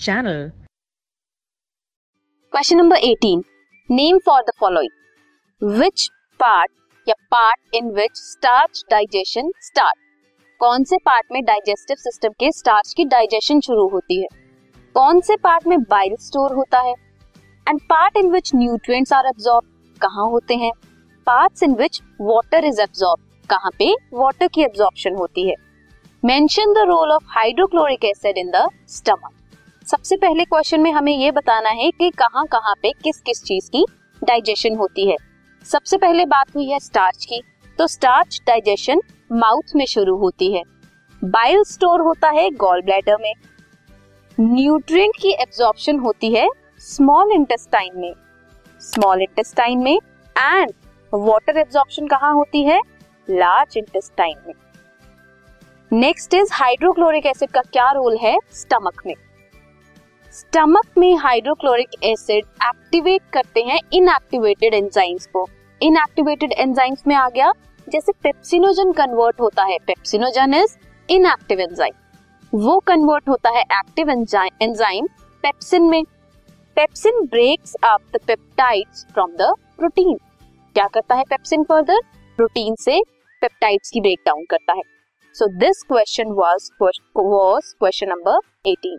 channel. Question number 18 name for the following which part या part in which starch digestion start कौन से part में digestive system के starch की digestion शुरू होती है? कौन से पार्ट में बाइल स्टोर होता है? And part in which nutrients are absorb कहाँ होते हैं? Parts in which water is absorb कहाँ पे वाटर की एब्जॉर्प्शन होती है? Mention the role of hydrochloric acid in the stomach सबसे पहले क्वेश्चन में हमें ये बताना है कि कहाँ कहाँ पे किस किस चीज़ की डाइजेशन होती है। सबसे पहले बात हुई है स्टार्च की तो स्टार्च डाइजेशन माउथ में शुरू होती है। बाइल स्टोर होता है गॉल ब्लैडर में। न्यूट्रिएंट की एब्जॉर्प्शन होती है स्मॉल इंटेस्टाइन में। स्मॉल इंटेस्टाइन में एंड वाटर एब्जॉर्प्शन कहाँ होती है? लार्ज इंटेस्टाइन में। नेक्स्ट इज़ हाइड्रोक्लोरिक एसिड का क्या रोल है? स्टमक में। स्टमक में हाइड्रोक्लोरिक एसिड एक्टिवेट करते हैं इनएक्टिवेटेड एंजाइम्स को। इनएक्टिवेटेड एंजाइम्स में आ गया, जैसे पेप्सिनोजन कन्वर्ट होता है। पेप्सिनोजन इज़ इनएक्टिव एंजाइम वो कन्वर्ट होता है एक्टिव एंजाइम पेप्सिन में। Pepsin breaks up the peptides from the protein क्या करता है पेप्सिन फर्दर प्रोटीन से पेप्टाइड्स की ब्रेक डाउन करता है। So this question was question number 18